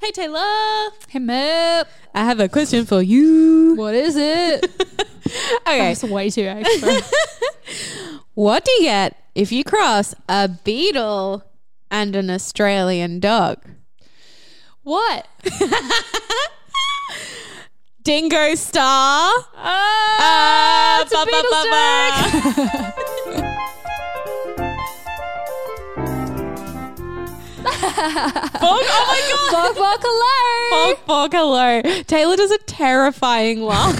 Hey Taylor, Hey, Mip. I have a question for you. What is it? Okay, That's way too extra. what do you get if you cross a beetle and an Australian dog? what? Dingo star. Ah, it's a ba, ba, Bog, oh my god. Bog, bog, hello. Bog, bog, hello. Taylor does a terrifying laugh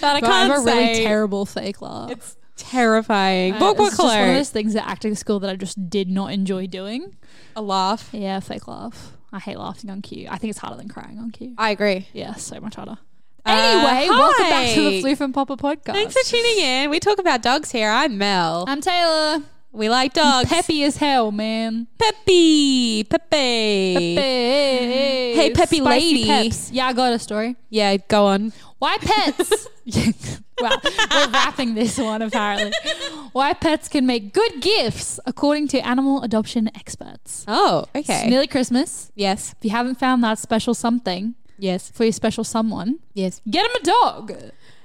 that I But can't have a really terrible fake laugh. It's terrifying. Uh, Bog, bog, it's just one of hello. those things at acting school that I just did not enjoy doing. A laugh. Yeah, fake laugh. I hate laughing on cue. I think it's harder than crying on cue. I agree. Yeah, so much harder. Uh, Anyway, welcome back to hi. the Floof and Popper podcast. Thanks for tuning in. We talk about dogs here. I'm Mel. I'm Taylor. We like dogs. Peppy as hell, man. Peppy. Pepe. Hey, Hey, peppy lady. Peps. Yeah, I got a story. Yeah, go on. Why pets? well, we're wrapping this one apparently. Why pets can make good gifts, according to animal adoption experts. Oh, It's okay. nearly Christmas. yes. If you haven't found that special something Yes. for your special someone, Yes. get him a dog.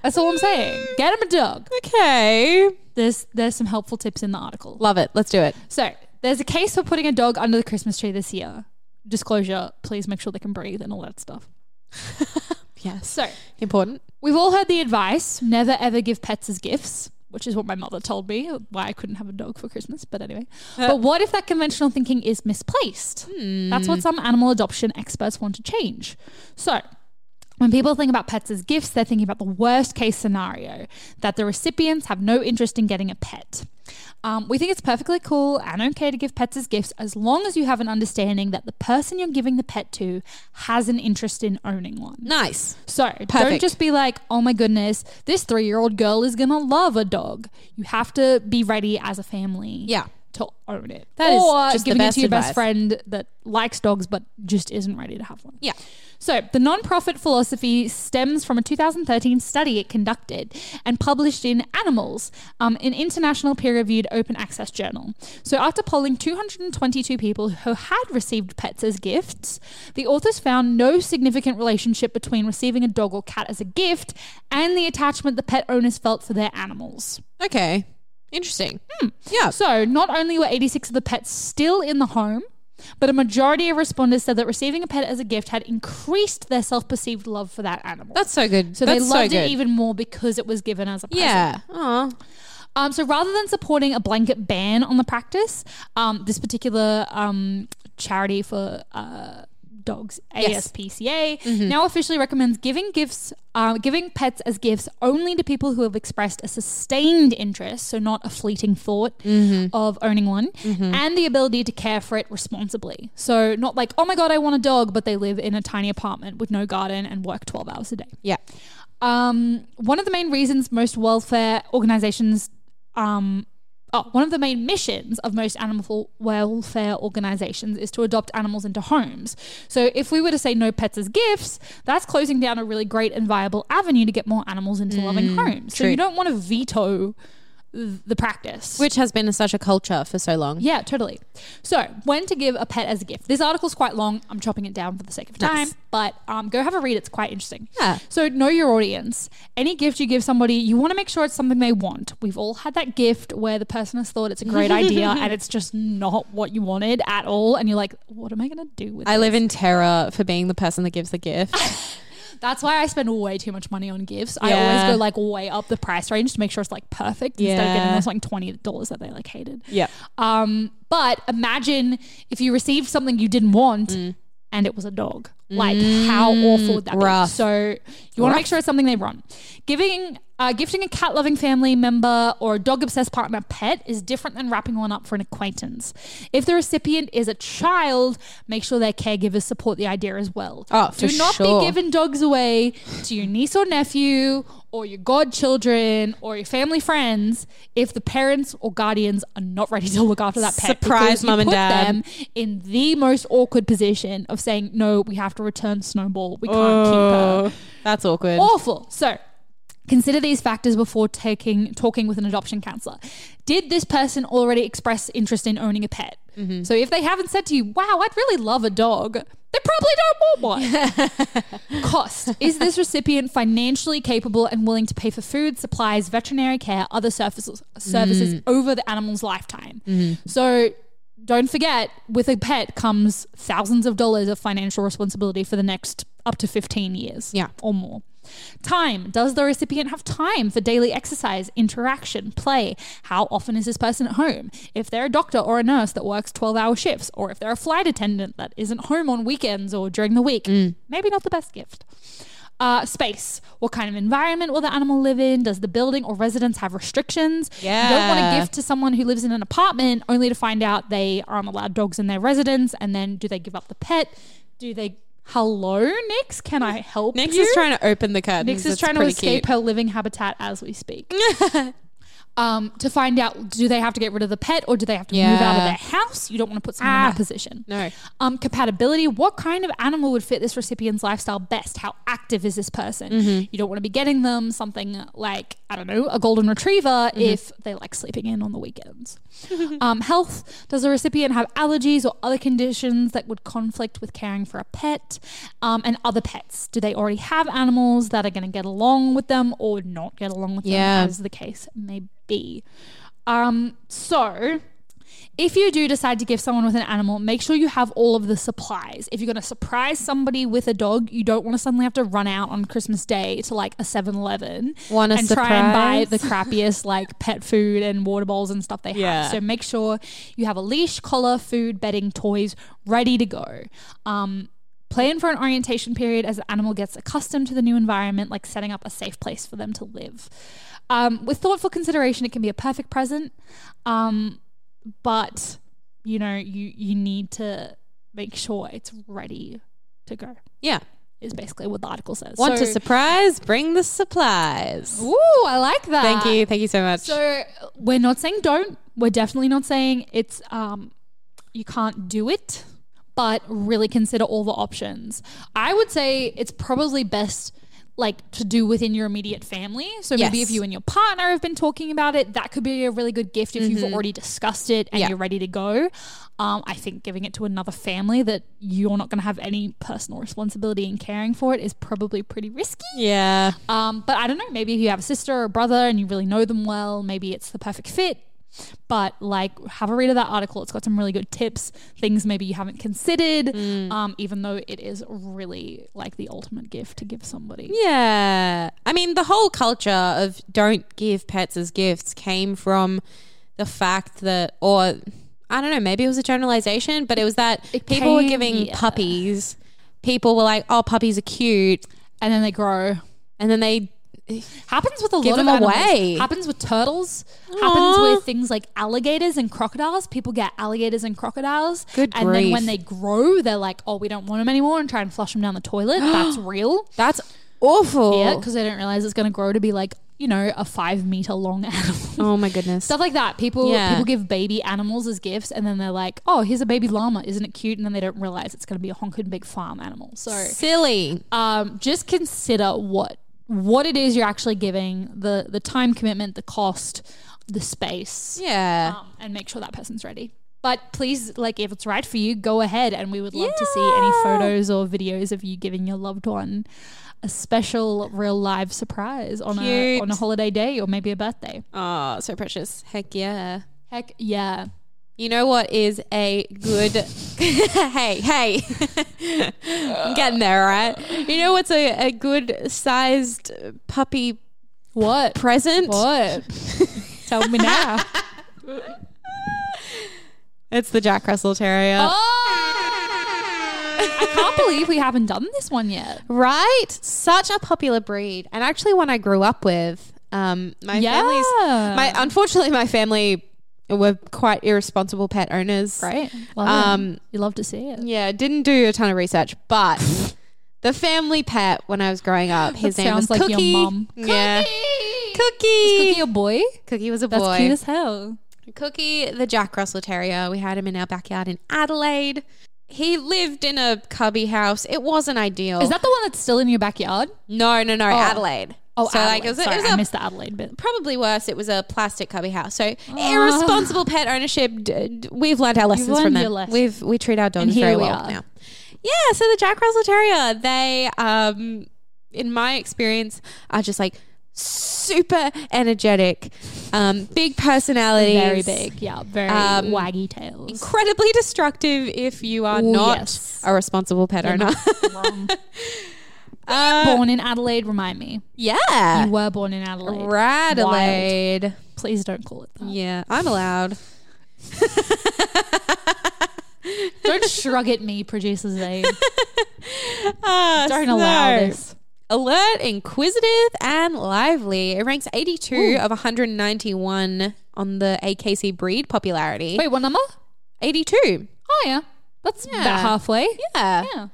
That's all I'm saying. Get him a dog. Okay. There's there's some helpful tips in the article. Love it. Let's do it. So there's a case for putting a dog under the Christmas tree this year. Disclosure: Please make sure they can breathe and all that stuff. Yes. So Important. We've all heard the advice never ever give pets as gifts, which is what my mother told me why I couldn't have a dog for Christmas. But anyway, uh. but what if that conventional thinking is misplaced? Hmm. That's what some animal adoption experts want to change. So, when people think about pets as gifts, they're thinking about the worst case scenario that the recipients have no interest in getting a pet. Um, we think it's perfectly cool and okay to give pets as gifts as long as you have an understanding that the person you're giving the pet to has an interest in owning one. Nice. So don't just be like, oh my goodness, this three year old girl is going to love a dog. You have to be ready as a family Yeah. to own it. That is or just the giving it to your advice. best friend that likes dogs but just isn't ready to have one. Yeah. So, the non-profit philosophy stems from a 2013 study it conducted and published in Animals, um, an international peer-reviewed open access journal. So, after polling 222 people who had received pets as gifts, the authors found no significant relationship between receiving a dog or cat as a gift and the attachment the pet owners felt for their animals. Okay. Interesting. Yeah. So, not only were 86 of the pets still in the home, but a majority of respondents said that receiving a pet as a gift had increased their self-perceived love for that animal. That's so good. so That's they loved so it even more because it was given as a present. Yeah. Aw. Um, so rather than supporting a blanket ban on the practice, um, this particular um, charity for uh, dogs, Yes. ASPCA, now officially recommends giving gifts, uh, giving pets as gifts only to people who have expressed a sustained interest, so not a fleeting thought of owning one, and the ability to care for it responsibly. So not like, oh my god, I want a dog, but they live in a tiny apartment with no garden and work twelve hours a day. Yeah. Um, one of the main reasons most welfare organizations, um, oh, one of the main missions of most animal welfare organizations is to adopt animals into homes. So if we were to say no pets as gifts, that's closing down a really great and viable avenue to get more animals into loving mm, homes. So true. you don't want to veto the practice. Which has been such a culture for so long. Yeah, totally. So, when to give a pet as a gift? This article's quite long. I'm chopping it down for the sake of time, Nice. but um, go have a read. It's quite interesting. Yeah. So, know your audience. Any gift you give somebody, you want to make sure it's something they want. We've all had that gift where the person has thought it's a great idea and it's just not what you wanted at all, and you're like, "What am I going to do with?" It? I this? live in terror for being the person that gives the gift. That's why I spend way too much money on gifts. I always go like way up the price range to make sure it's like perfect instead of getting Yeah. those like twenty dollars that they like hated. Yeah. Um, but imagine if you received something you didn't want Mm. and it was a dog Like, how awful would that rough. be? So, you want to make sure it's something they run. Giving, uh, gifting a cat loving family member or a dog obsessed partner a pet is different than wrapping one up for an acquaintance. If the recipient is a child, make sure their caregivers support the idea as well. Oh, Do not sure. be giving dogs away to your niece or nephew or your godchildren or your family friends if the parents or guardians are not ready to look after that pet. Surprise, mum and dad. them in the most awkward position of saying, no, we have to return Snowball. We can't keep Oh, her. that's awkward. Awful. So consider these factors before taking talking with an adoption counselor. Did this person already express interest in owning a pet? Mm-hmm. So if they haven't said to you, "Wow, I'd really love a dog," they probably don't want one. Cost: Is this recipient financially capable and willing to pay for food, supplies, veterinary care, other services services Mm. over the animal's lifetime? Mm-hmm. So don't forget, with a pet comes thousands of dollars of financial responsibility for the next up to 15 years Yeah. or more. Time. Does the recipient have time for daily exercise, interaction, play? How often is this person at home? If they're a doctor or a nurse that works 12 hour shifts, or if they're a flight attendant that isn't home on weekends or during the week, mm. maybe not the best gift. Uh, space. What kind of environment will the animal live in? Does the building or residence have restrictions? Yeah. You don't want to give to someone who lives in an apartment only to find out they aren't allowed dogs in their residence. And then do they give up the pet? Do they. Hello, Nix? Can I help Nix you? is trying to open the curtains. Nix is It's trying to escape cute. her living habitat as we speak. um, to find out, do they have to get rid of the pet or do they have to move out of Yeah. their house? You don't want to put someone in Ah. that position. No. Um, compatibility. What kind of animal would fit this recipient's lifestyle best? How active is this person? Mm-hmm. You don't want to be getting them something like, I don't know, a golden retriever Mm-hmm. if they like sleeping in on the weekends. um, health. Does the recipient have allergies or other conditions that would conflict with caring for a pet? Um, and other pets. Do they already have animals that are going to get along with them or not get along with Yeah. them, as the case may be? Um, so if you do decide to give someone with an animal, make sure you have all of the supplies. If you're going to surprise somebody with a dog, you don't want to suddenly have to run out on Christmas Day to like a 7 Eleven and try and buy the crappiest like pet food and water bowls and stuff they Yeah. have. So make sure you have a leash, collar, food, bedding, toys ready to go. Um, Plan for an orientation period as the animal gets accustomed to the new environment, like setting up a safe place for them to live. Um, with thoughtful consideration, it can be a perfect present, um, but you know you you need to make sure it's ready to go. Yeah. Is basically what the article says. Want to So- surprise? Bring the supplies. Ooh, I like that. Thank you. Thank you so much. So we're not saying don't. We're definitely not saying it's um you can't do it, but really consider all the options. I would say it's probably best like to do within your immediate family. So maybe Yes. if you and your partner have been talking about it, that could be a really good gift if you've already discussed it and Mm-hmm. Yeah. you're ready to go. Um, I think giving it to another family that you're not going to have any personal responsibility in caring for it is probably pretty risky. yeah. Um, but I don't know. Maybe if you have a sister or a brother and you really know them well, maybe it's the perfect fit. But like, have a read of that article. It's got some really good tips, things maybe you haven't considered. Um, even though it is really like the ultimate gift to give somebody. Yeah. I mean, the whole culture of don't give pets as gifts came from the fact that, or I don't know, maybe it was a generalization, but it was that It people were giving yeah. puppies. People were like, oh, puppies are cute. And then they grow. And then they, Happens with a Give lot of them animals. away. Happens with turtles. Aw. Happens with things like alligators and crocodiles. People get alligators and crocodiles. Good And then when they grow, they're like, oh, we don't want them anymore and try and flush them down the toilet. That's real. that's awful. Yeah, because they don't realize it's going to grow to be like you know a five meter long animal. oh my goodness. Stuff like that. People Yeah. people give baby animals as gifts, and then they're like, "Oh, here's a baby llama. Isn't it cute?" And then they don't realize it's going to be a honking big farm animal. So, Silly. um, just consider what what it is you're actually giving the the time commitment, the cost, the space, Yeah. um, and make sure that person's ready. But please, like, if it's right for you, go ahead, and we would love to see any photos or videos of you giving your loved one a special, real live surprise on a on a holiday day or maybe a birthday. Oh, so precious. Heck yeah. Heck yeah! You know what is a good hey, hey. I'm getting there, right? You know what's a, a good sized puppy What? present? What? Tell me now. It's the Jack Russell Terrier. oh! I can't believe we haven't done this one yet. Right? Such a popular breed. And actually one I grew up with. Um my family's my unfortunately my family were quite irresponsible pet owners. Right. Love Um, it. You love to see it. Yeah, didn't do a ton of research, but the family pet when I was growing up, his That name was like Cookie. your mum. Yeah. Cookie. Cookie. Cookie a boy? Cookie was a That's boy. cute as hell. Cookie, the Jack Russell Terrier. We had him in our backyard in Adelaide. He lived in a cubby house. It wasn't ideal. Is that the one that's still in your backyard? no, no, no, Adelaide. Oh, so Adelaide. like it was, a- Sorry, it was I a missed the Adelaide bit. probably worse. It was a plastic cubby house. So irresponsible pet ownership. D- d- we've learned our lessons learned from your them. We've we treat our dogs very we well are. now. Yeah. So the Jack Russell Terrier, they, um, in my experience, are just like super energetic, um, big personality, Very big. Yeah. Very Um, waggy tails. incredibly destructive if you are Ooh, not yes. a responsible pet owner. Uh, born in Adelaide, remind me. yeah. You were born in Adelaide. Radelaide. Please don't call it that. Yeah, I'm allowed. Don't shrug at me, producer Zayn. Ah, Don't allow this. Alert, inquisitive, and lively. It ranks 82 of 191 on the AKC breed popularity. Wait, what number? 82. Oh, yeah. That's Yeah. about halfway. Yeah. Yeah.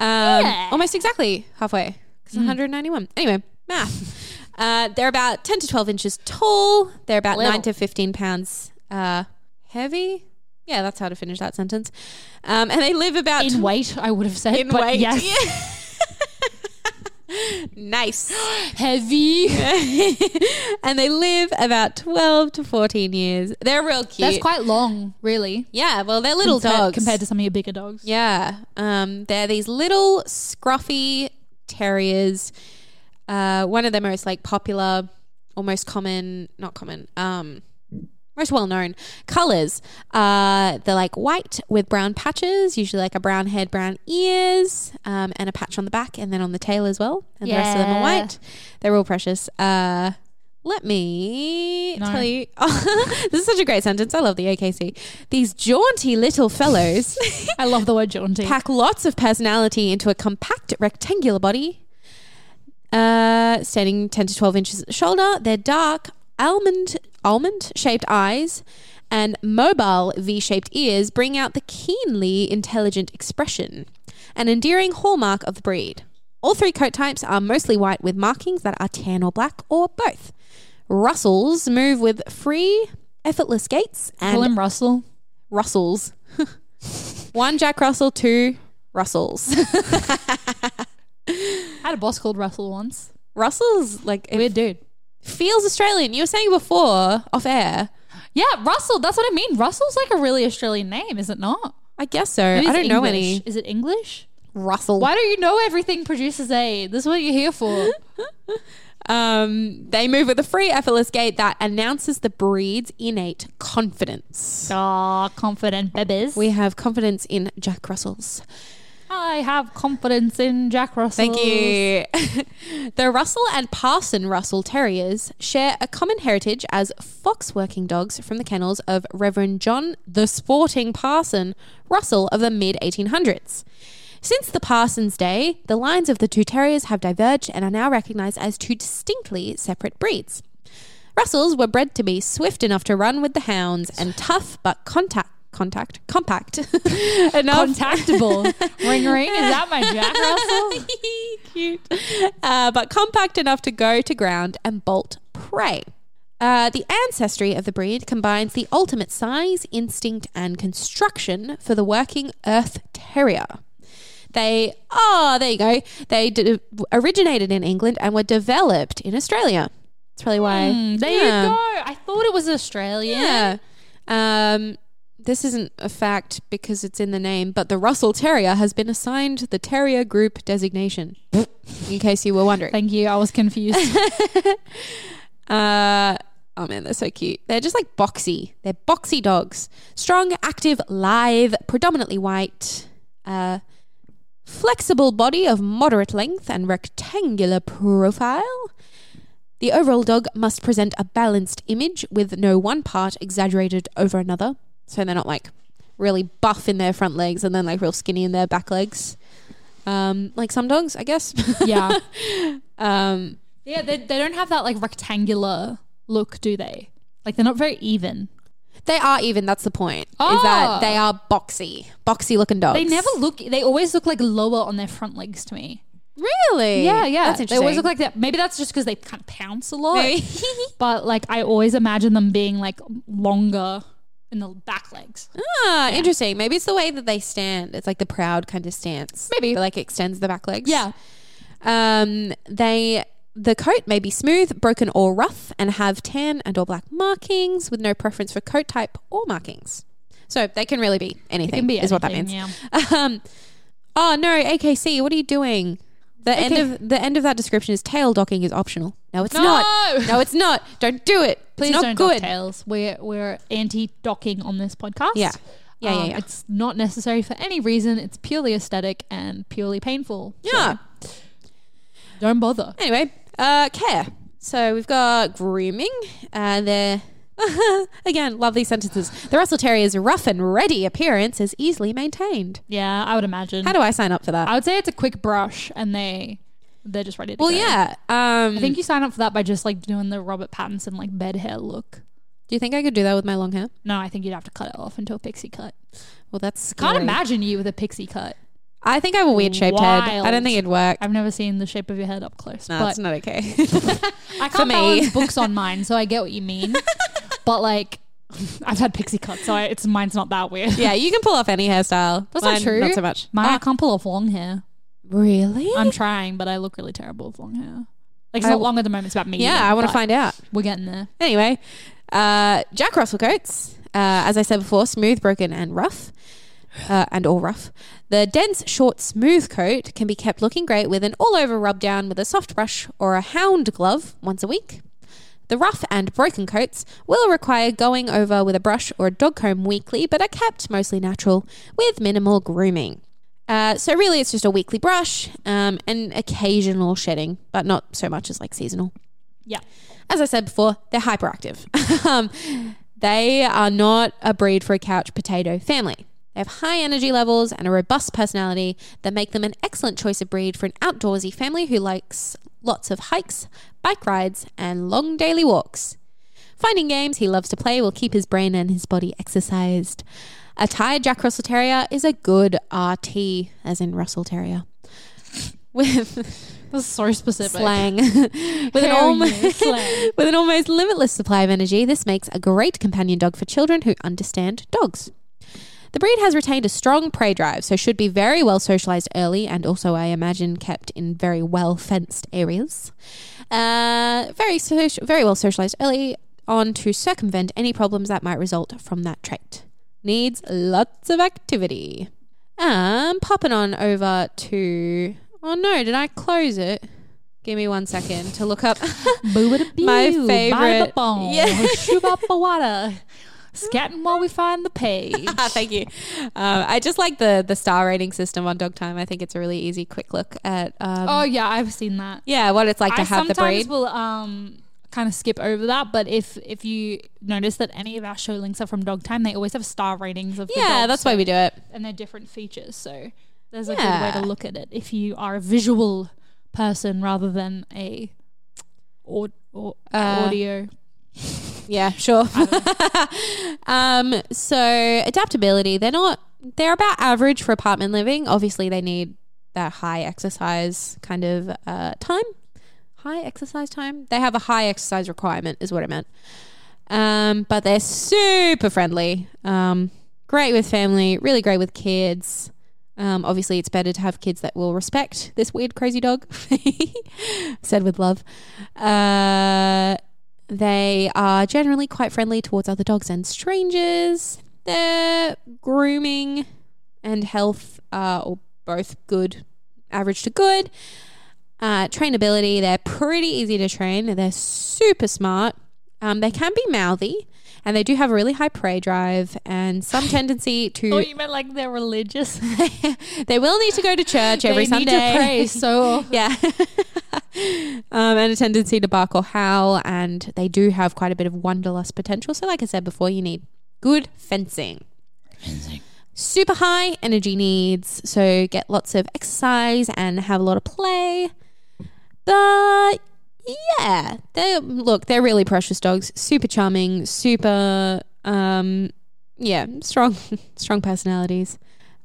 Um, Yeah. Almost exactly halfway. Because 191. Anyway, math. Uh, they're about 10 to 12 inches tall. They're about Little. 9 to 15 pounds uh, heavy. Yeah, that's how to finish that sentence. Um, and they live about In weight, I would have said. in but weight. Yes. nice. Heavy. and they live about 12 to 14 years. They're real cute. That's quite long, really. yeah, well, they're little compared, dogs. compared to some of your bigger dogs. Yeah. Um, they're these little scruffy terriers. Uh, one of the most like popular, almost common, not common, um, most well known colors. Uh, they're like white with brown patches, usually like a brown head, brown ears, um, and a patch on the back and then on the tail as well. And the rest of them are Yeah. white. They're all precious. Uh, let me No. tell you. this is such a great sentence. I love the AKC. These jaunty little fellows I love the word jaunty. pack lots of personality into a compact rectangular body. Uh, standing 10 to 12 inches at the shoulder. They're dark almond almond shaped eyes and mobile V-shaped ears bring out the keenly intelligent expression, an endearing hallmark of the breed. All three coat types are mostly white with markings that are tan or black or both. Russells move with free, effortless gaits and Call him Russell. Russells. One Jack Russell, two Russells. I had a boss called Russell once. Russell's like Weird dude. Feels Australian. You were saying before off air. Yeah, Russell. That's what I mean. Russell's like a really Australian name, is it not? I guess so. Maybe I it's don't know English. any Is it English? Russell. Why don't you know everything producers A? This is what you're here for. Um, they move with a free, effortless gait that announces the breed's innate confidence. Ah, confident babies. We have confidence in Jack Russells. I have confidence in Jack Russell. Thank you. the Russell and Parson Russell Terriers share a common heritage as fox working dogs from the kennels of Reverend John the Sporting Parson Russell of the mid 1800s. Since the Parsons' day, the lines of the two terriers have diverged and are now recognized as two distinctly separate breeds. Russells were bred to be swift enough to run with the hounds and tough but contact contact compact enough Contactable. ring ring. Is that my Jack Russell? Cute. Uh, but compact enough to go to ground and bolt prey. Uh, the ancestry of the breed combines the ultimate size, instinct, and construction for the working Earth Terrier. They, oh, there you go. They d- originated in England and were developed in Australia. That's probably why. Hmm, there Yeah. you go. I thought it was Australian. Yeah. Um, this isn't a fact because it's in the name, but the Russell Terrier has been assigned the Terrier Group designation. in case you were wondering. Thank you. I was confused. Uh, oh man, they're so cute. They're just like boxy. They're boxy dogs. Strong, active, lithe, predominantly white. Uh, flexible body of moderate length and rectangular profile. The overall dog must present a balanced image with no one part exaggerated over another. So they're not like really buff in their front legs and then like real skinny in their back legs. Um, like some dogs, I guess. Yeah. um, yeah, they, they don't have that like rectangular look, do they? Like they're not very even. they are even. That's the point. Is that Oh. they are boxy, boxy looking dogs. They never look, they always look like lower on their front legs to me. really. Yeah, yeah. That's interesting. They always look like that. Maybe that's just because they kind of pounce a lot. But like I always imagine them being like longer in the back legs. ah, interesting. Maybe it's the way that they stand. It's like the proud kind of stance. Maybe. Like extends the back legs. Yeah. Um, they the coat may be smooth, broken, or rough, and have tan and or black markings, with no preference for coat type or markings. So they can really be anything. It can be is what that means. Yeah. Um, oh no, AKC, what are you doing? The end of the end of that description is tail docking is optional. No, it's No! not. No, it's not. Don't do it. Please it's not don't good. dock tails. We're we're anti docking on this podcast. Yeah. Yeah, yeah, Um, yeah. It's not necessary for any reason. It's purely aesthetic and purely painful. So Yeah. don't bother. Anyway, uh, care. So we've got grooming, and the again, love these sentences. The Russell Terrier's rough and ready appearance is easily maintained. Yeah, I would imagine. How do I sign up for that? I would say it's a quick brush and they they're just ready to well, go. yeah. Um, I think you sign up for that by just like doing the Robert Pattinson like bed hair look. do you think I could do that with my long hair? No, I think you'd have to cut it off into a pixie cut. Well, that's Can't imagine you with a pixie cut. I think I have a weird shaped head. I Wild. don't think it'd work. I've never seen the shape of your head up close. No, but it's not okay. I for can't me. balance books on mine, so I get what you mean. but like, I've had pixie cuts, so I, it's mine's not that weird. yeah, you can pull off any hairstyle. That's Mine, not true. Not so much. Mine, I Ah, can't pull off long hair. really? I'm trying, but I look really terrible with long hair. Like it's I not long at the moment. It's about me. yeah, I want to find out. We're getting there. Anyway, uh, Jack Russell coats, uh, as I said before, smooth, broken, and rough, uh, and all rough. The dense, short, smooth coat can be kept looking great with an all-over rub down with a soft brush or a hound glove once a week. The rough and broken coats will require going over with a brush or a dog comb weekly, but are kept mostly natural with minimal grooming. Uh, so really, it's just a weekly brush um, and occasional shedding, but not so much as like seasonal Yeah. as I said before, they're hyperactive. um, they are not a breed for a couch potato family. They have high energy levels and a robust personality that make them an excellent choice of breed for an outdoorsy family who likes lots of hikes, bike rides, and long daily walks. Finding games he loves to play will keep his brain and his body exercised. A tired Jack Russell Terrier is a good RT, as in Russell Terrier. With That's so specific. slang. with, an almost, slang. with an almost limitless supply of energy, this makes a great companion dog for children who understand dogs. The breed has retained a strong prey drive, so should be very well socialized early and also, I imagine, kept in very well fenced areas. Uh, very, soci- very well socialized early on to circumvent any problems that might result from that trait. Needs lots of activity. Um, popping on over to. Oh no, did I close it? Give me one second to look up. My favorite- Yeah. Scatting while we find the page. Thank you. Um, I just like the the star rating system on Dog Time. I think it's a really easy, quick look at. Um, oh yeah, I've seen that. yeah, what it's like to I have the breed. will um kind of skip over that, but if if you notice that any of our show links are from Dog Time, they always have star ratings of the yeah, dogs, that's why we do it. and they're different features. So there's a Yeah. good way to look at it if you are a visual person rather than a aud- or Uh, audio. Yeah, sure. um, so adaptability, they're not they're about average for apartment living. Obviously they need that high exercise kind of uh, time. High exercise time. They have a high exercise requirement, is what I meant. Um, but they're super friendly. Um, great with family, really great with kids. Um, obviously, it's better to have kids that will respect this weird, crazy dog. Said with love. Uh, they are generally quite friendly towards other dogs and strangers. Their grooming and health are both good, average to good. Uh, trainability, they're pretty easy to train. They're super smart. Um, they can be mouthy, and they do have a really high prey drive and some tendency to. Oh, you meant like they're religious? they will need to go to church every they need Sunday. to pray. So yeah. um, and a tendency to bark or howl, and they do have quite a bit of wanderlust potential. So, like I said before, you need good fencing. fencing. super high energy needs, so get lots of exercise and have a lot of play. But yeah, they look, they're really precious dogs, super charming, super um yeah, strong strong personalities.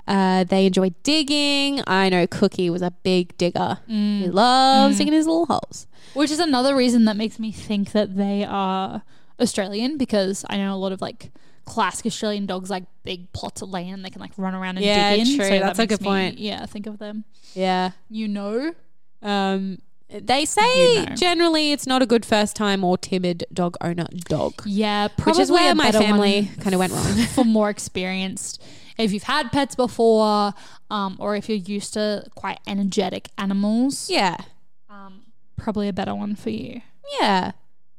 Uh, they enjoy digging. I know Cookie was a big digger. He loves digging his little holes. Which is another reason that makes me think that they are Australian because I know a lot of like classic Australian dogs like big plots of land they can like run around and Yeah, dig in. true. that That's a good me- point. Yeah, think of them. Yeah. You know, Um, they say You know. generally it's not a good first time or timid dog owner dog, yeah, which probably is where my family kind of went wrong. for more experienced. If you've had pets before, um, or if you're used to quite energetic animals, yeah, um, probably a better one for you. yeah.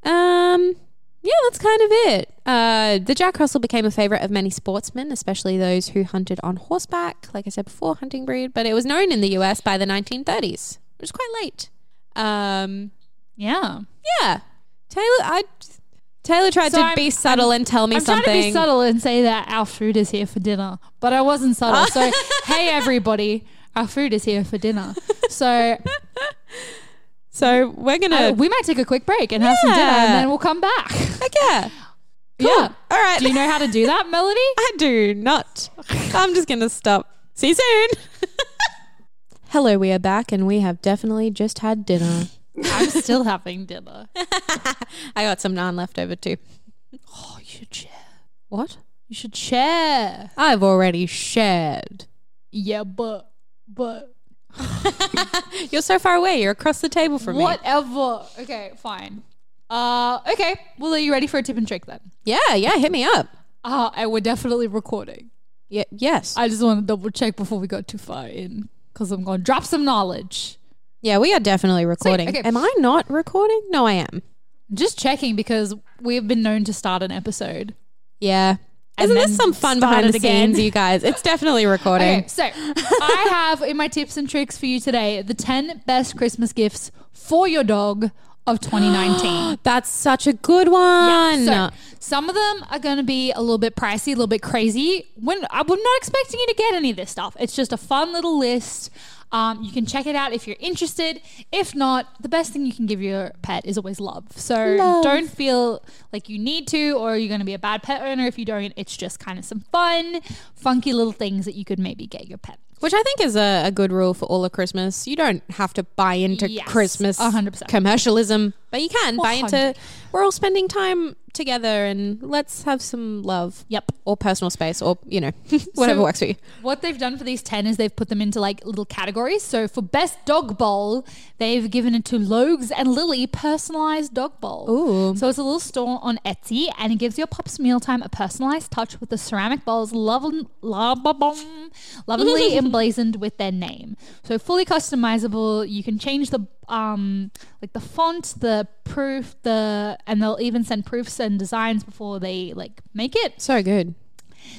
Um, yeah, that's kind of it. Uh, the Jack Russell became a favorite of many sportsmen, especially those who hunted on horseback. Like I said before, hunting breed, but it was known in the US by the 1930s, which is quite late. Um, Yeah, yeah, Taylor, I. Taylor tried So to I'm- be subtle and tell me I'm something. trying to be subtle and say that our food is here for dinner, but I wasn't subtle. So, hey everybody, our food is here for dinner. So So we're gonna. uh, we might take a quick break and have some dinner, and then we'll come back. Heck yeah. Cool. Yeah. All right. Do you know how to do that, Melody? I do not. I'm just going to stop. See you soon. Hello, we are back and we have definitely just had dinner. I'm still having dinner. I got some naan left over too. Oh, you should share. What? You should share. I've already shared. Yeah, but but You're so far away. You're across the table from me. whatever. Okay, fine. Uh, okay. Well, are you ready for a tip and trick then? Yeah, yeah. Hit me up. Uh, and we're definitely recording. Yeah, yes. I just want to double check before we go too far in because I'm going to drop some knowledge. yeah, we are definitely recording. okay. Am I not recording? No, I am. Just checking because we've been known to start an episode. Yeah. And Isn't this then some fun start behind it the again. scenes, you guys? It's definitely recording. Okay, so I have in my tips and tricks for you today the 10 best Christmas gifts for your dog of 2019. That's such a good one. So some of them are going to be a little bit pricey, a little bit crazy. When I'm not expecting you to get any of this stuff. It's just a fun little list. Um, you can check it out if you're interested. If not, the best thing you can give your pet is always love. So Love. don't feel like you need to, or you're going to be a bad pet owner if you don't. It's just kind of some fun, funky little things that you could maybe get your pet. Which I think is a, a good rule for all of Christmas. You don't have to buy into Yes, Christmas 100%. commercialism, but you can buy into we're all spending time together and let's have some love. Yep. Or personal space or, you know, whatever So- works for you. What they've done for these 10 is they've put them into like little categories. So for best dog bowl, they've given it to Logs and Lily personalized dog bowl. Ooh. So it's a little store on Etsy and it gives your pups mealtime a personalized touch with the ceramic bowls lovely, lovingly emblazoned with their name. So fully customizable. You can change the um like the font, the proof, the and they'll even send proofs and designs before they like make it. So good.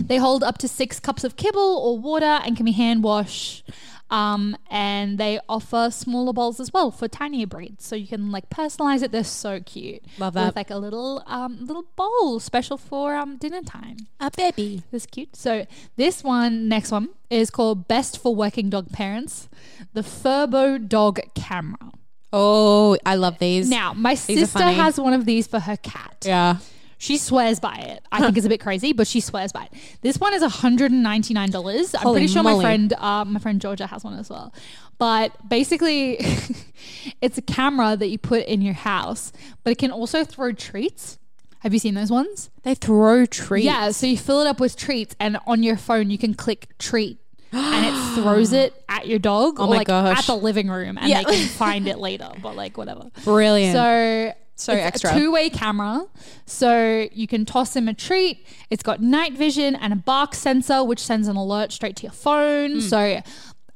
They hold up to six cups of kibble or water and can be hand wash. Um, and they offer smaller bowls as well for tinier breeds, so you can like personalize it. They're so cute. Love that. With like a little um little bowl special for um dinner time. A baby. That's cute. So this one, next one, is called Best for Working Dog Parents, the Furbo Dog Camera. Oh, I love these. Now, my are sister funny. has one of these for her cat. yeah. She swears by it. I think it's a bit crazy, but she swears by it. This one is $199. I'm Holy pretty sure moly. my friend uh, my friend Georgia has one as well. But basically it's a camera that you put in your house, but it can also throw treats. Have you seen those ones? They throw treats. Yeah, so you fill it up with treats and on your phone you can click treat and it throws it at your dog Oh or my like gosh. at the living room and Yeah. they can find it later, but like whatever. Brilliant. So So it's extra. a two-way camera. So you can toss him a treat. It's got night vision and a bark sensor, which sends an alert straight to your phone. Hmm. So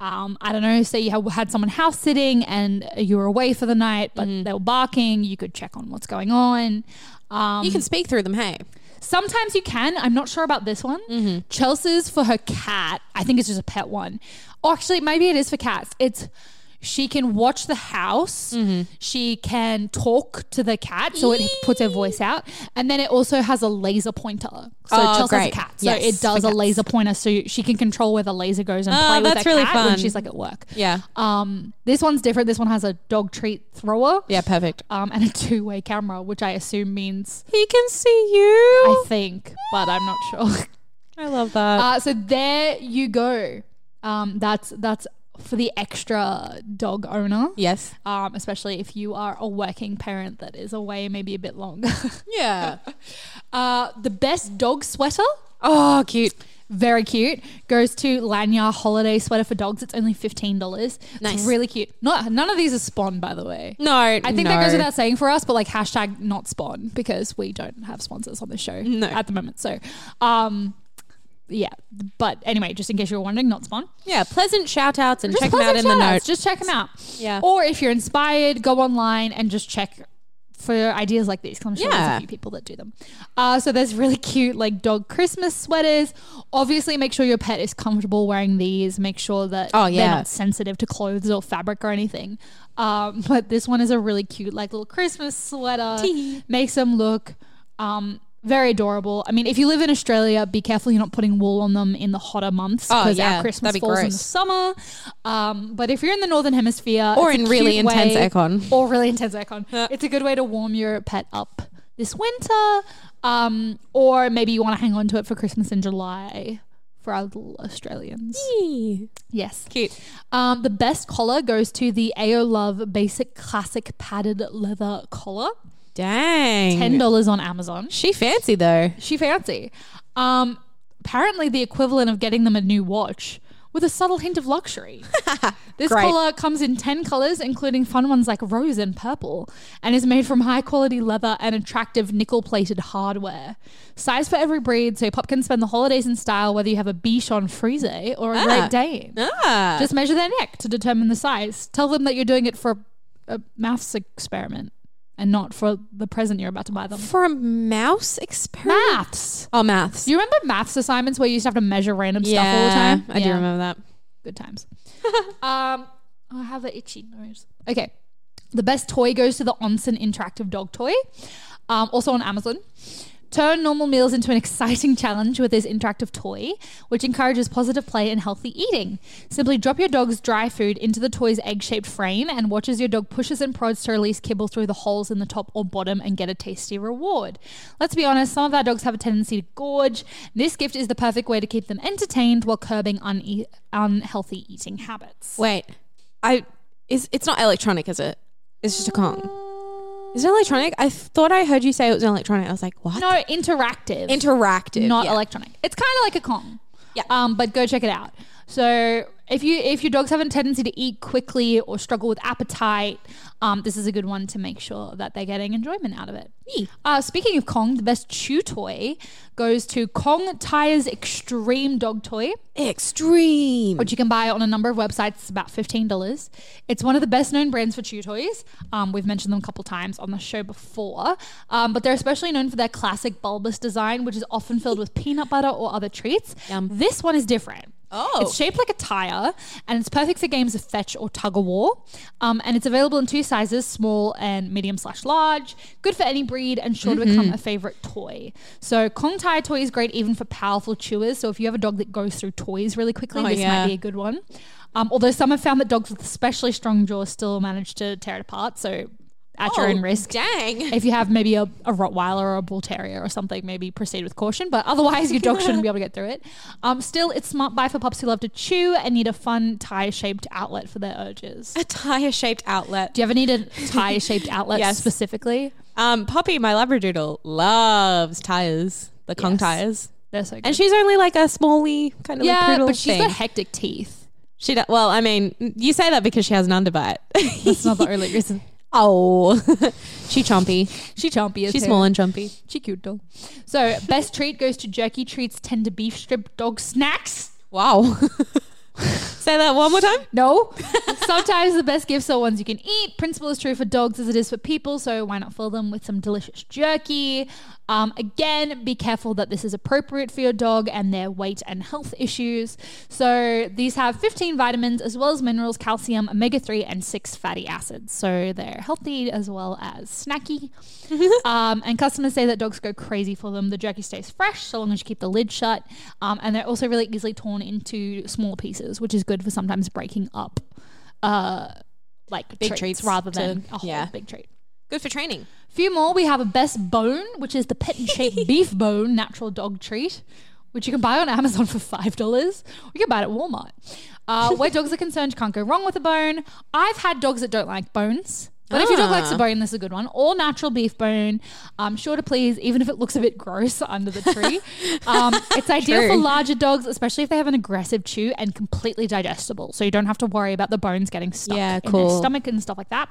um, I don't know, say you had someone house sitting and you were away for the night, but Hmm. they were barking. You could check on what's going on. Um, you can speak through them, hey. Sometimes you can. I'm not sure about this one. Mm-hmm. Chelsea's for her cat. I think it's just a pet one. Or actually, maybe it is for cats. It's She can watch the house. She can talk to the cat, so it puts her voice out. And then it also has a laser pointer. So Oh, Chelsea has a great. cat, so Yes, it does a laser pointer, so she can control where the laser goes and Oh, play with that's her really cat when she's like at work. Yeah. Um, this one's different. This one has a dog treat thrower. Yeah, perfect. Um, and a two-way camera, which I assume means He can see you. I think, but I'm not sure. I love that. Uh, so there you go. Um, that's that's for the extra dog owner. yes. Um, especially if you are a working parent that is away maybe a bit longer. Yeah. uh, the best dog sweater, Oh, cute. very cute, goes to Lanyard Holiday Sweater for Dogs. It's only fifteen dollars. Nice. It's really cute. Not none of these are spawn, by the way. No, I think no. that goes without saying for us, but like hashtag not spawn because we don't have sponsors on this show No. at the moment. So, um, yeah. But anyway, just in case you were wondering, not spawn. Yeah, pleasant shout outs and Just check them out in pleasant the shout-outs. notes. Just check them out. Yeah. Or if you're inspired, go online and just check for ideas like these. 'cause I'm sure there's Yeah. a few people that do them. Uh, so there's really cute like dog Christmas sweaters. Obviously, make sure your pet is comfortable wearing these. Make sure that Oh, they're yeah. not sensitive to clothes or fabric or anything. Um, but this one is a really cute like little Christmas sweater. Makes them look um, very adorable. I mean, if you live in Australia, be careful you're not putting wool on them in the hotter months Oh, because yeah, our Christmas that'd be falls in the gross. summer. Um, but if you're in the northern hemisphere, Or it's a in really cute intense way- aircon. or really intense aircon, it's a good way to warm your pet up this winter. Um, or maybe you want to hang on to it for Christmas in July for our little Australians. Yes. Cute. Um, the best collar goes to the AO Love Basic Classic Padded Leather Collar. Dang. Ten dollars on Amazon. She fancy though. She fancy. Um, apparently the equivalent of getting them a new watch with a subtle hint of luxury. this Great. collar comes in 10 colors, including fun ones like rose and purple, and is made from high quality leather and attractive nickel plated hardware. Size for every breed, so your pup can spend the holidays in style whether you have a Bichon Frise or a Ah. Great Dane. Ah. Just measure their neck to determine the size. Tell them that you're doing it for a maths experiment and not for the present you're about to buy them. for a mouse experiment. Maths. Oh, maths. Do you remember maths assignments where you used to have to measure random stuff all the time? I do remember that. Good times. um, I have an itchy nose. Okay. The best toy goes to the Onsen Interactive Dog Toy, um, also on Amazon. Turn normal meals into an exciting challenge with this interactive toy, which encourages positive play and healthy eating. Simply drop your dog's dry food into the toy's egg shaped frame and watch as your dog pushes and prods to release kibble through the holes in the top or bottom and get a tasty reward. Let's be honest, some of our dogs have a tendency to gorge. This gift is the perfect way to keep them entertained while curbing unhealthy eating habits. Wait, I is it's not electronic, is it? It's just a Kong. Is it electronic? I thought I heard you say it was electronic. I was like, what? No, interactive. interactive, not yeah. electronic. It's kind of like a Kong. Yeah. Um, but go check it out. So if you if your dogs have a tendency to eat quickly or struggle with appetite, um, this is a good one to make sure that they're getting enjoyment out of it. Uh, speaking of Kong, the best chew toy goes to Kong Tires Extreme Dog Toy Extreme. which you can buy on a number of websites. It's about $15. It's one of the best known brands for chew toys. Um, we've mentioned them a couple times on the show before, um, but they're especially known for their classic bulbous design, which is often filled with peanut butter or other treats. Yum. This one is different. Oh. It's shaped like a tire and it's perfect for games of fetch or tug of war. Um, and it's available in two sizes, small and medium slash large. Good for any breed and sure to Mm-hmm. become a favorite toy. So Kong Tire Toy is great even for powerful chewers. So if you have a dog that goes through toys really quickly, Oh, this yeah. might be a good one. Um, although some have found that dogs with especially strong jaws still manage to tear it apart. So at your Oh, own risk. Dang. If you have maybe a, a Rottweiler or a Bull Terrier or something, maybe proceed with caution. But otherwise, your dog shouldn't be able to get through it. Um, still, it's smart buy for pups who love to chew and need a fun tire-shaped outlet for their urges. A tire shaped outlet. Do you ever need a tire-shaped outlet Yes. specifically? Um, Poppy, my Labradoodle, loves tires. The Kong Yes. tires. They're so good. And she's only like a smally kind of like yeah, poodle but she's thing. got hectic teeth. she do- well, I mean, you say that because she has an underbite. That's not the only reason. Oh, she chompy. She chompy as She's small and chompy. She cute though. So best treat goes to Jerky Treats tender beef strip dog snacks. Wow. say that one more time. No, Sometimes the best gifts are ones you can eat. Principle is true for dogs as it is for people, so why not fill them with some delicious jerky? Um, again, be careful that this is appropriate for your dog and their weight and health issues. So these have 15 vitamins as well as minerals, calcium, omega 3, and 6 fatty acids. So they're healthy as well as snacky. um, and customers say that dogs go crazy for them. The jerky stays fresh so long as you keep the lid shut. Um, and they're also really easily torn into smaller pieces, which is good for sometimes breaking up uh, like Big treats, treats rather to- than a whole yeah. big treat. Good for training. Few more. We have a best bone, which is the pet and shaped beef bone natural dog treat, which you can buy on Amazon for five dollars. You can buy it at Walmart. Uh, where dogs are concerned, you can't go wrong with a bone. I've had dogs that don't like bones. But if you dog likes a Ah. bone, this is a good one. All natural beef bone. Um, sure to please, even if it looks a bit gross under the tree. um, it's ideal for larger dogs, especially if they have an aggressive chew and completely digestible. So you don't have to worry about the bones getting stuck Yeah, in cool. their stomach and stuff like that.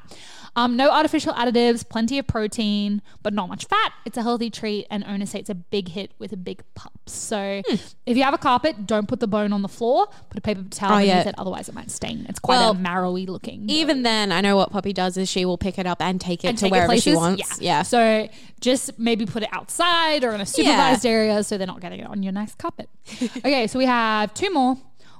Um, no artificial additives, plenty of protein, but not much fat. It's a healthy treat, and owners say it's a big hit with a big pup. So Hmm. if you have a carpet, don't put the bone on the floor. Put a paper towel Oh, underneath yeah. it, otherwise it might stain. It's quite Well, a marrowy looking. Even then, I know what Poppy does is she will pick it up and take it and to take it wherever she wants. Yeah. So just maybe put it outside or in a supervised area so they're not getting it on your nice carpet. okay, so we have two more.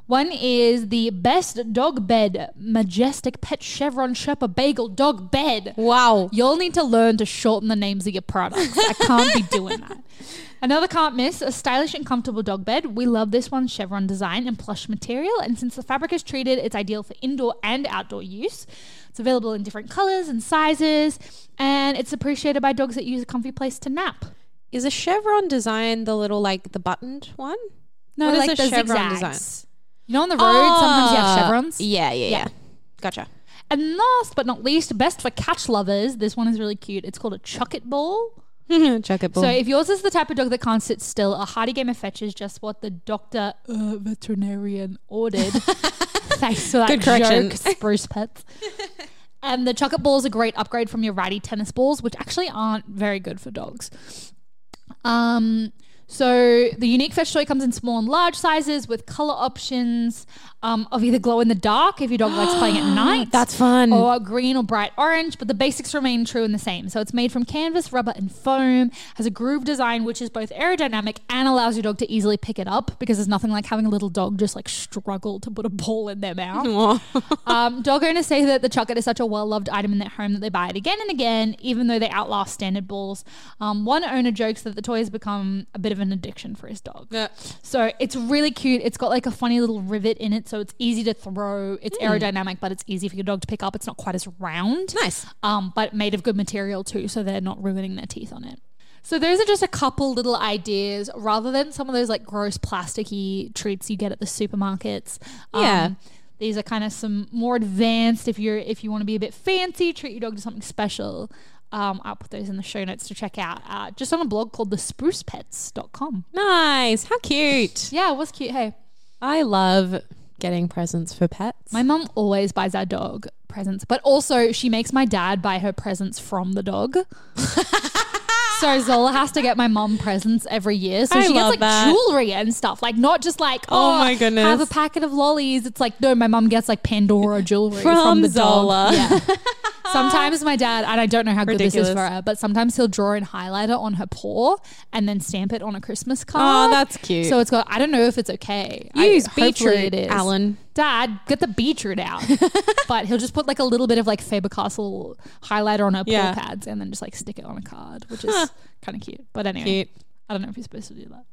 One is the best dog bed, majestic pet chevron Sherpa bagel dog bed. Wow. You'll need to learn to shorten the names of your products. I can't be doing that. Another can't miss a stylish and comfortable dog bed. We love this one, chevron design and plush material. And since the fabric is treated, it's ideal for indoor and outdoor use. It's available in different colors and sizes, and it's appreciated by dogs that use a comfy place to nap. Is a chevron design the little like the buttoned one? No, What is like a the chevron zigzags. design? You know, on the road, sometimes you have Ah, chevrons. Yeah, yeah, Yeah. yeah. Gotcha. And last but not least, best for catch lovers, this one is really cute. It's called a chuck it ball. Chuck it, So if yours is the type of dog that can't sit still, a hearty game of fetch is just what the doctor uh, veterinarian ordered. Thanks for that Good correction. joke, Spruce Pets. and the Chuckit ball is a great upgrade from your ratty tennis balls, which actually aren't very good for dogs. Um, so the unique fetch toy comes in small and large sizes with color options um, of either glow in the dark if your dog likes playing at night. That's fun. Or green or bright orange, but the basics remain true and the same. So it's made from canvas, rubber, and foam, has a groove design which is both aerodynamic and allows your dog to easily pick it up because there's nothing like having a little dog just like struggle to put a ball in their mouth. um, dog owners say that the Chuckit is such a well loved item in their home that they buy it again and again, even though they outlast standard balls. Um, one owner jokes that the toy has become a bit of an addiction for his dog. Yeah. So it's really cute. It's got like a funny little rivet in it, so it's easy to throw. It's aerodynamic, but it's easy for your dog to pick up. It's not quite as round. Nice. Um, but made of good material too, so they're not ruining their teeth on it. So those are just a couple little ideas, rather than some of those like gross plasticky treats you get at the supermarkets. Yeah. Um, these are kind of some more advanced. If you're if you want to be a bit fancy, treat your dog to something special. Um, I'll put those in the show notes to check out. Uh, just on a blog called thesprucepets.com. Nice. How cute. Yeah, it was cute. Hey, I love getting presents for pets. my mum always buys our dog presents, but also she makes my dad buy her presents from the dog. so Zola has to get my mum presents every year. So I she gets like that. jewelry and stuff, like not just like Oh oh, my goodness. have a packet of lollies. It's like no, my mum gets like Pandora jewelry from, From the Zola. dog. Yeah. Sometimes my dad, and I don't know how good this is for her, but sometimes he'll draw in highlighter on her paw and then stamp it on a Christmas card. Oh, that's cute. So it's got. I don't know if it's okay. Use I, hopefully beetroot, it is. Alan. Dad, get the beetroot out. but he'll just put like a little bit of like Faber Castell highlighter on her paw pads and then just like stick it on a card, which is kind of cute. But anyway, Cute. I don't know if you're supposed to do that.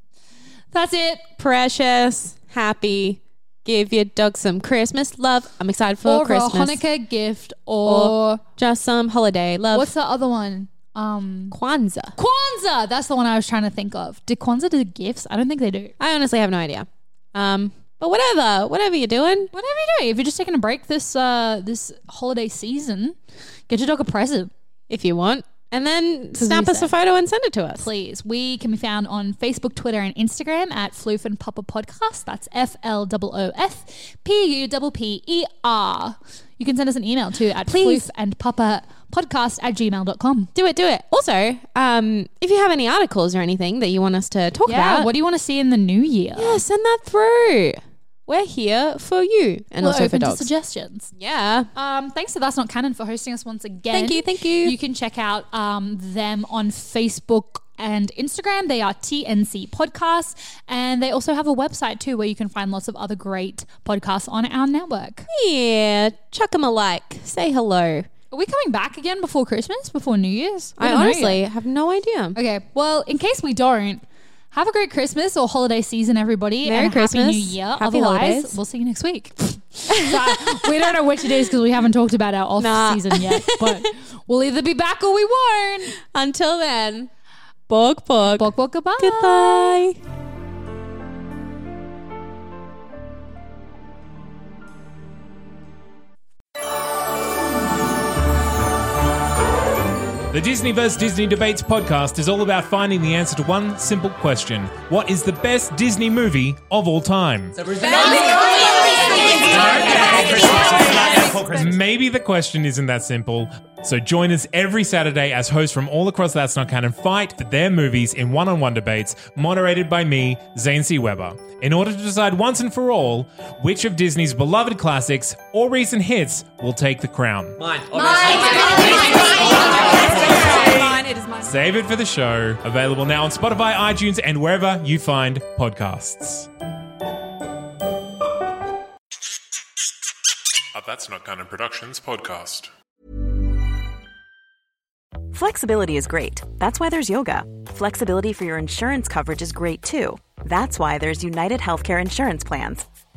That's it. Precious. Happy. Give your dog some Christmas love. I'm excited for or Christmas. a Hanukkah gift, or, Just some holiday love. what's the other one? Um, Kwanzaa? Kwanzaa. That's the one I was trying to think of. Did Kwanzaa do gifts? I don't think they do. I honestly have no idea. Um, but whatever, whatever you're doing. Whatever you're doing, if you're just taking a break this uh this holiday season, get your dog a present. if you want, and then snap us a photo and send it to us. please. We can be found on Facebook, Twitter, and Instagram at Floof and Pupper Podcast. That's F L O O F P U P P E R. You can send us an email too at Please. floof and pupper podcast at gmail.com. Do it, do it. Also, um, if you have any articles or anything that you want us to talk Yeah. about, What do you want to see in the new year? yeah, send that through. We're here for you and We're also for open to suggestions. yeah. Um, thanks to That's Not Canon for hosting us once again. Thank you, thank you. You can check out um, them on Facebook and Instagram. They are TNC Podcasts. And they also have a website too where you can find lots of other great podcasts on our network. Yeah. Chuck them a like. Say hello. Are we coming back again before Christmas? Before New Year's? We I honestly have no idea. Okay, well, in case we don't, have a great Christmas or holiday season, everybody. Merry and a Happy Christmas. New Year. Happy Otherwise, holidays. we'll see you next week. So, we don't know which it is because we haven't talked about our off Nah. season yet, but we'll either be back or we won't. Until then, bog bog. Bok bok goodbye. Goodbye. The Disney vs. Disney Debates podcast is all about finding the answer to one simple question What is the best Disney movie of all time? Maybe the question isn't that simple. So join us every Saturday as hosts from all across That's Not Canon fight for their movies in one on one debates, moderated by me, Zane C. Weber, in order to decide once and for all which of Disney's beloved classics or recent hits will take the crown. Mine. Save it for the show. Available now on Spotify, iTunes, and wherever you find podcasts. A That's Not Canon Productions podcast. Flexibility is great. That's why there's yoga. Flexibility for your insurance coverage is great too. That's why there's United Healthcare Insurance Plans.